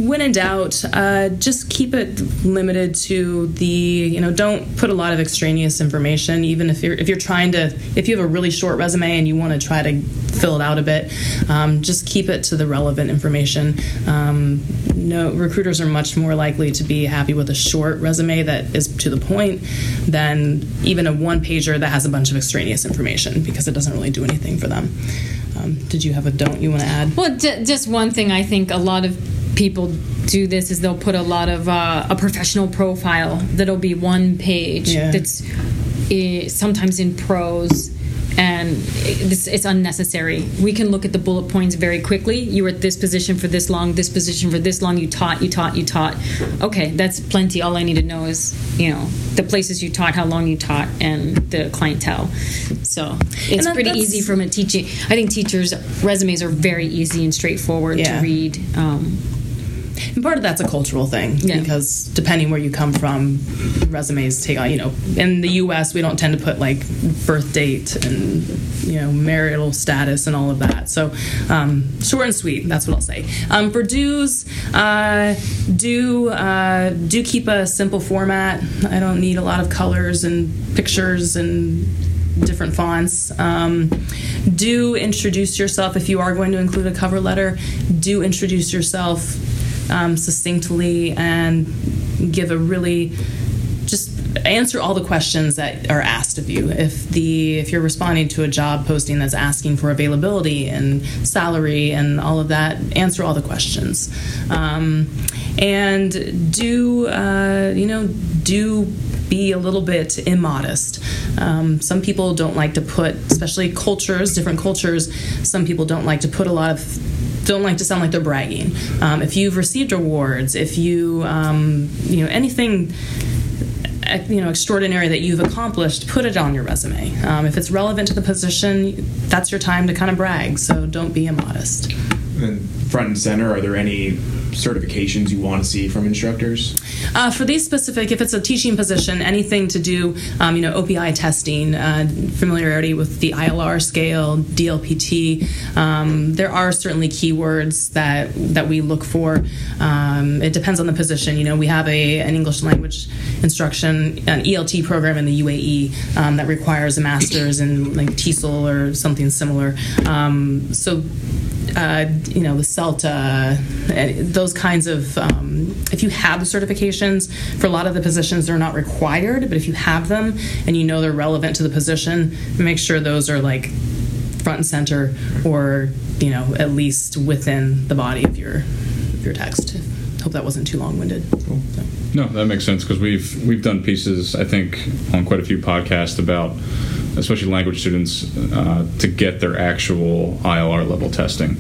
when in doubt, uh, just keep it limited to the you know don't put a lot of extraneous information. Even if you're if you're trying to if you have a really short resume and you want to try to fill it out a bit, um, just keep it to the relevant information. Um, no recruiters are much more likely to be happy with a short resume that is to the point than even a one pager that has a bunch of extraneous information because it doesn't really do anything for them. Um, did you have a don't you want to add? Well, d- just one thing I think a lot of people do this is they'll put a lot of uh, a professional profile that'll be one page yeah. that's uh, sometimes in prose and it's, it's, unnecessary. We can look at the bullet points very quickly. You were at this position for this long, this position for this long. You taught, you taught, you taught. Okay, that's plenty. All I need to know is, you know, the places you taught, how long you taught, and the clientele. So it's that, pretty easy from a teaching. I think teachers' resumes are very easy and straightforward yeah. to read. Um, and part of that's a cultural thing yeah. because depending where you come from, resumes take on, you know, in the US, we don't tend to put like birth date and, you know, marital status and all of that. So um, short and sweet, that's what I'll say. Um, for do's, uh, do, uh, do keep a simple format. I don't need a lot of colors and pictures and different fonts. Um, do introduce yourself if you are going to include a cover letter. Do introduce yourself um, succinctly and give a really just answer all the questions that are asked of you. If the if you're responding to a job posting that's asking for availability and salary and all of that, answer all the questions. Um, and do uh, you know do be a little bit immodest. Um, some people don't like to put, especially cultures, different cultures. Some people don't like to put a lot of don't like to sound like they're bragging. Um, if you've received awards, if you, um, you know, anything you know extraordinary that you've accomplished put it on your resume. Um, if it's relevant to the position that's your time to kind of brag. So don't be immodest and front and center are there any certifications you want to see from instructors? Uh, for these specific, if it's a teaching position, anything to do, um, you know, OPI testing, uh, familiarity with the ILR scale, DLPT. Um, there are certainly keywords that that we look for. Um, it depends on the position. You know, we have a an English language instruction, an ELT program in the UAE um, that requires a master's in like TESOL or something similar. Um, so uh, you know, the CELTA, those kinds of. Um, if you have the certifications, for a lot of the positions, they're not required, but if you have them and you know they're relevant to the position, make sure those are like front and center, or you know, at least within the body of your of your text. Hope that wasn't too long-winded. Cool. So. No, that makes sense because we've we've done pieces, I think, on quite a few podcasts about especially language students, uh, to get their actual ILR level testing.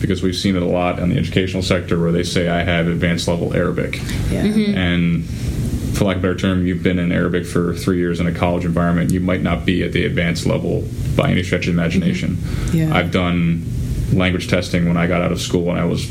Because we've seen it a lot in the educational sector where they say, I have advanced level Arabic. Yeah. Mm-hmm. And for lack of a better term, you've been in Arabic for three years in a college environment. You might not be at the advanced level by any stretch of imagination. Mm-hmm. Yeah. I've done language testing when I got out of school, and I was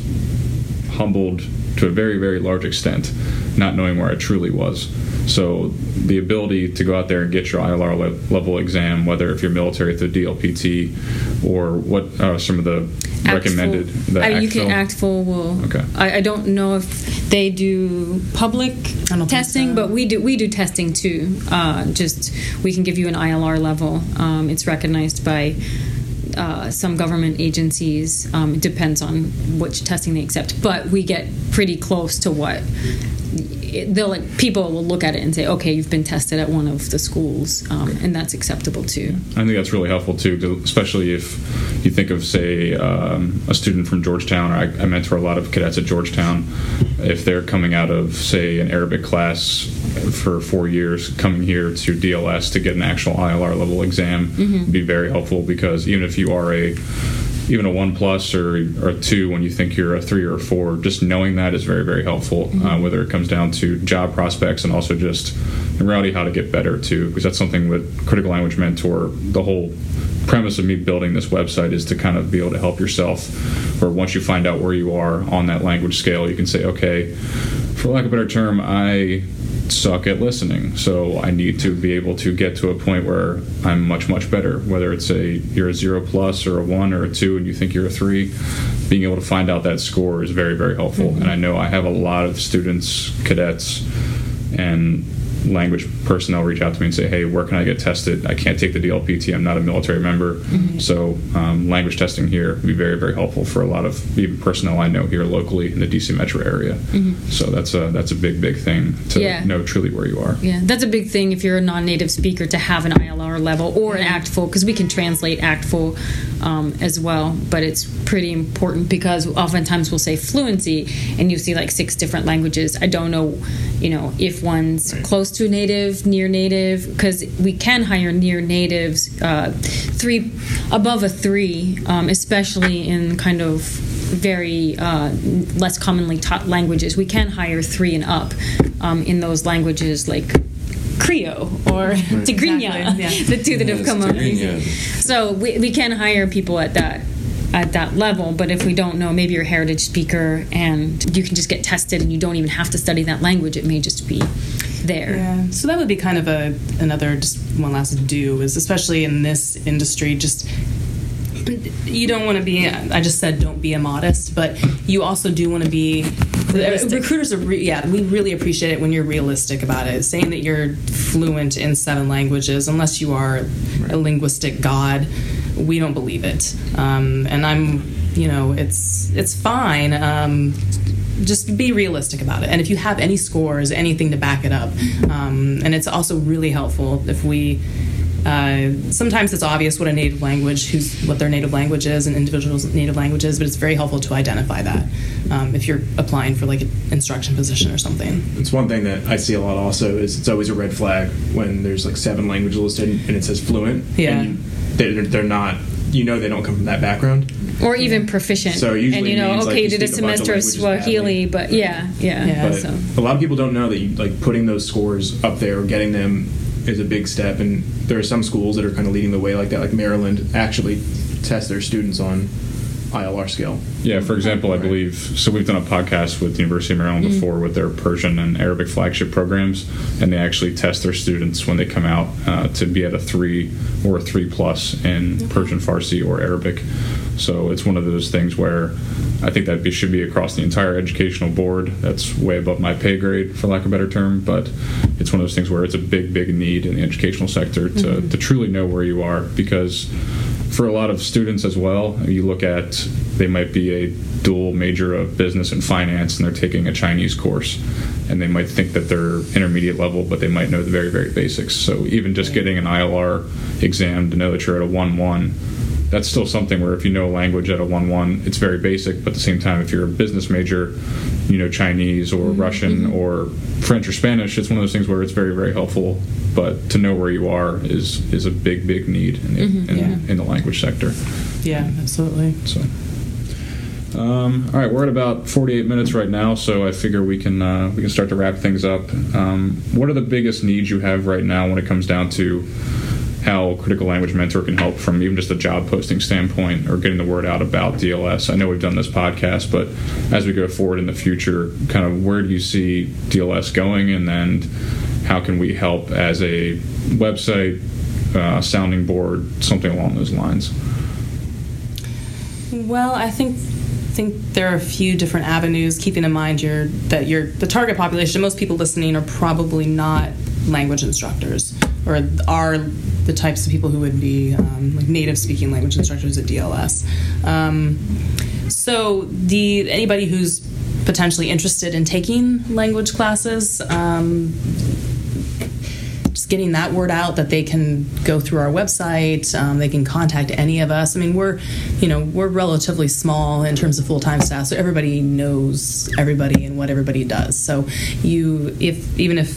humbled to a very, very large extent, not knowing where I truly was. So the ability to go out there and get your ILR le- level exam, whether if you're military through DLPT or what uh, some of the recommended? The Uh, you can ACTFL? ACTFul will. Okay. I, I don't know if they do public I don't think testing, so. but we do we do testing too. Uh, just we can give you an ILR level. Um, it's recognized by. Uh, some government agencies um, it depends on which testing they accept, but we get pretty close to what it, they'll like, people will look at it and say, okay, you've been tested at one of the schools, um, and that's acceptable too. I think that's really helpful too, to- especially if you think of, say, um, a student from Georgetown, or I, I mentor a lot of cadets at Georgetown. If they're coming out of, say, an Arabic class for four years, coming here to DLS to get an actual ILR level exam would be very helpful because even if you are a even a one plus or, or a two when you think you're a three or a four, just knowing that is very, very helpful, uh, whether it comes down to job prospects and also just in reality how to get better too, because that's something with Critical Language Mentor, the whole premise of me building this website is to kind of be able to help yourself, or once you find out where you are on that language scale, you can say, okay, for lack of a better term, I suck at listening. So I need to be able to get to a point where I'm much, much better. Whether it's a you're a zero plus or a one or a two and you think you're a three, being able to find out that score is very, very helpful. Mm-hmm. And I know I have a lot of students, cadets, and language personnel reach out to me and say, "Hey, where can I get tested? I can't take the DLPT. I'm not a military member, so um, language testing here would be very, very helpful for a lot of even personnel I know here locally in the DC metro area. So that's a that's a big, big thing to Yeah. know truly where you are. Yeah, that's a big thing if you're a non-native speaker to have an ILR level or an ACTFL because we can translate ACTFL um, as well. But it's pretty important because oftentimes we'll say fluency and you see like six different languages. I don't know, you know, if one's close to native, near native, because we can hire near natives uh, three above a three, um, especially in kind of very uh, less commonly taught languages. We can hire three and up um, in those languages like Creole or Tigrinya, Exactly, yeah. the two that have Yes, come up. So we, we can hire people at that at that level, but if we don't know, maybe you're a heritage speaker and you can just get tested and you don't even have to study that language. It may just be there. Yeah. So that would be kind of a another just one last do is especially in this industry just you don't want to be I just said don't be immodest, but you also do want to be Realistic. recruiters are re, yeah, we really appreciate it when you're realistic about it. Saying that you're fluent in seven languages unless you are a linguistic god, we don't believe it. Um, and I'm, you know, it's it's fine. Um, just be realistic about it. And if you have any scores, anything to back it up, um, and it's also really helpful if we. Uh, sometimes it's obvious what a native language, who's what their native language is, and individuals' native language is, but it's very helpful to identify that um, if you're applying for like an instruction position or something. It's one thing that I see a lot also is it's always a red flag when there's like seven languages listed and it says fluent. Yeah. And you, they're, they're not, you know, they don't come from that background. Or even proficient. So usually and you know, means, okay, you you did a speak a bunch of semester of languages Swahili, but yeah, yeah. Yeah. But so. a lot of people don't know that you, like putting those scores up there or getting them is a big step. And there are some schools that are kind of leading the way like that, like Maryland actually test their students on ILR scale. Yeah, for example, I believe so. We've done a podcast with the University of Maryland mm. before with their Persian and Arabic flagship programs, and they actually test their students when they come out uh, to be at a three or a three plus in mm-hmm. Persian, Farsi, or Arabic. So it's one of those things where I think that be, should be across the entire educational board. That's way above my pay grade, for lack of a better term, but it's one of those things where it's a big, big need in the educational sector to, mm-hmm. to truly know where you are because for a lot of students as well, you look at they might be a dual major of business and finance and they're taking a Chinese course. And they might think that they're intermediate level, but they might know the very, very basics. So even just getting an ILR exam to know that you're at a 1 1, that's still something where if you know a language at a 1 1, it's very basic, but at the same time, if you're a business major, you know Chinese or mm-hmm. Russian mm-hmm. or French or Spanish, it's one of those things where it's very, very helpful. But to know where you are is is a big, big need in the, in, Yeah. in the language sector. Yeah, absolutely. So, um, all right, we're at about 48 minutes right now, so I figure we can uh, we can start to wrap things up. Um, what are the biggest needs you have right now when it comes down to how Critical Language Mentor can help from even just a job posting standpoint or getting the word out about DLS? I know we've done this podcast, but as we go forward in the future, kind of where do you see DLS going, and then how can we help as a website, uh, sounding board, something along those lines? Well, I think think there are a few different avenues. Keeping in mind your that your the target population, most people listening are probably not language instructors or are the types of people who would be um, like native speaking language instructors at DLS. Um, so the anybody who's potentially interested in taking language classes. Um, getting that word out that they can go through our website um, they can contact any of us. I mean we're you know we're relatively small in terms of full-time staff so everybody knows everybody and what everybody does. So you if even if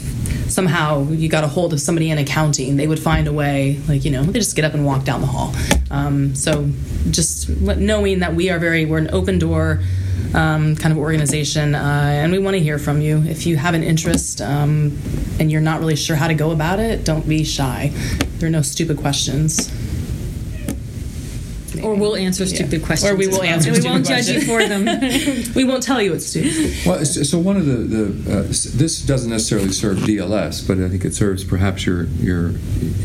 somehow you got a hold of somebody in accounting they would find a way like you know they just get up and walk down the hall. Um, so just knowing that we are very we're an open door um, kind of organization, uh, and we want to hear from you. If you have an interest um, and you're not really sure how to go about it, don't be shy. There are no stupid questions. Or we'll answer stupid Yeah. questions. Or we will well. answer We stupid won't judge you for them. we won't tell you it's stupid. Well, so one of the, the uh, this doesn't necessarily serve DLS, but I think it serves perhaps your your,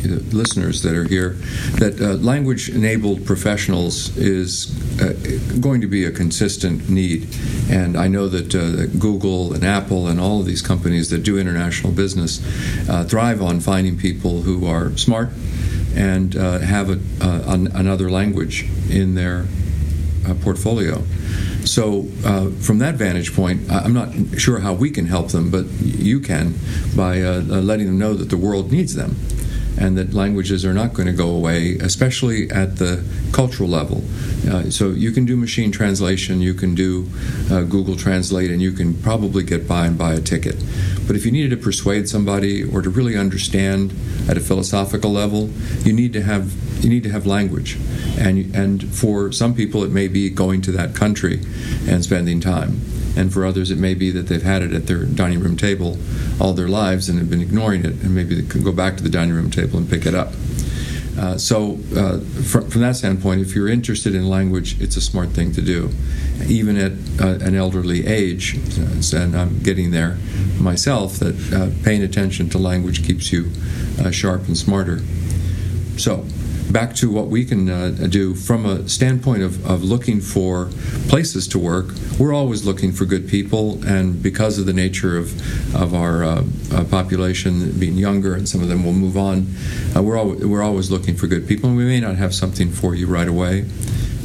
your listeners that are here. That uh, language-enabled professionals is uh, going to be a consistent need, and I know that uh, Google and Apple and all of these companies that do international business uh, thrive on finding people who are smart and uh, have a, uh, an, another language in their uh, portfolio. So, uh, from that vantage point, I'm not sure how we can help them, but you can by uh, letting them know that the world needs them and that languages are not going to go away, especially at the cultural level. Uh, so, you can do machine translation, you can do uh, Google Translate, and you can probably get by and buy a ticket. But if you needed to persuade somebody or to really understand at a philosophical level, you need to have you need to have language, and and for some people it may be going to that country and spending time, and for others it may be that they've had it at their dining room table all their lives and have been ignoring it, and maybe they can go back to the dining room table and pick it up. Uh, so, uh, from, from that standpoint, if you're interested in language, it's a smart thing to do. Even at uh, an elderly age, and I'm getting there myself, that uh, paying attention to language keeps you uh, sharp and smarter. So, back to what we can uh, do from a standpoint of, of looking for places to work. We're always looking for good people, and because of the nature of, of our uh, uh, population being younger, and some of them will move on, uh, we're, al- we're always looking for good people, and we may not have something for you right away.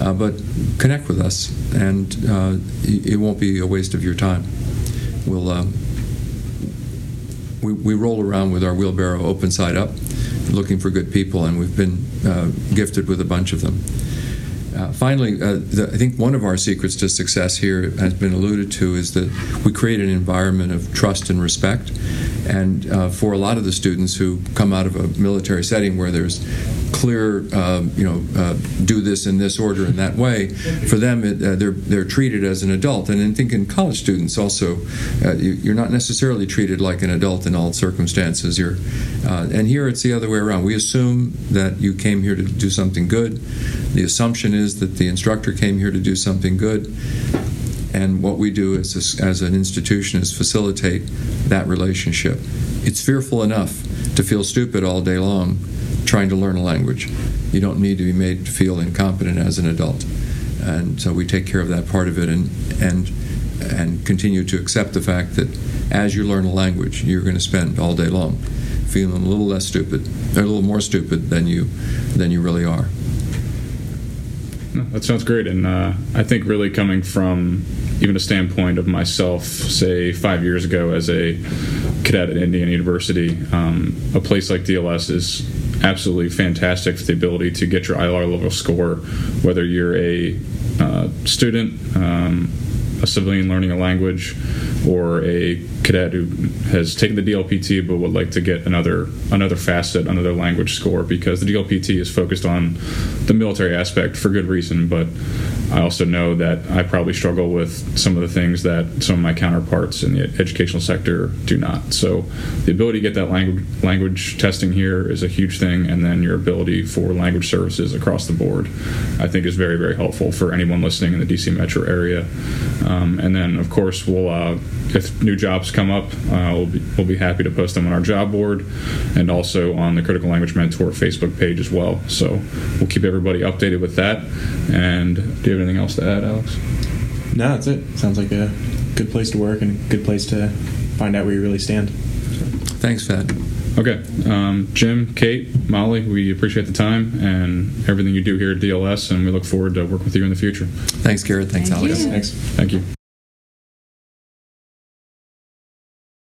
Uh, but connect with us, and uh, it won't be a waste of your time. We'll we, we roll around with our wheelbarrow open side up, looking for good people, and we've been uh, gifted with a bunch of them. Uh, finally, uh, the, I think one of our secrets to success here has been alluded to is that we create an environment of trust and respect. And uh, for a lot of the students who come out of a military setting where there's clear, um, you know, uh, do this in this order in that way, for them it, uh, they're they're treated as an adult. And I think in college students also, uh, you, you're not necessarily treated like an adult in all circumstances. You're, and here it's the other way around. We assume that you came here to do something good. The assumption is that the instructor came here to do something good. And what we do as, a, as an institution is facilitate that relationship. It's fearful enough to feel stupid all day long trying to learn a language. You don't need to be made to feel incompetent as an adult. And so we take care of that part of it and, and, and continue to accept the fact that as you learn a language, you're going to spend all day long feeling a little less stupid, a little more stupid than you, than you really are. No, that sounds great, and uh, I think really coming from even a standpoint of myself, say five years ago as a cadet at Indiana University, um, a place like DLS is absolutely fantastic for the ability to get your ILR level score, whether you're a uh, student, um, a civilian learning a language, or a cadet who has taken the DLPT but would like to get another another facet, another language score, because the DLPT is focused on the military aspect for good reason. But I also know that I probably struggle with some of the things that some of my counterparts in the educational sector do not. So the ability to get that language language testing here is a huge thing, and then your ability for language services across the board, I think, is very very helpful for anyone listening in the DC metro area. Um, and then of course we'll uh, if new jobs come up, uh, we'll, be, we'll be happy to post them on our job board and also on the Critical Language Mentor Facebook page as well. So we'll keep everybody updated with that. And do you have anything else to add, Alex? No, that's it. Sounds like a good place to work and a good place to find out where you really stand. Thanks, Pat. Okay. Um, Jim, Kate, Molly, we appreciate the time and everything you do here at DLS, and we look forward to working with you in the future. Thanks, Garrett. Thanks, Thank Alex. you. Thanks. Thank you.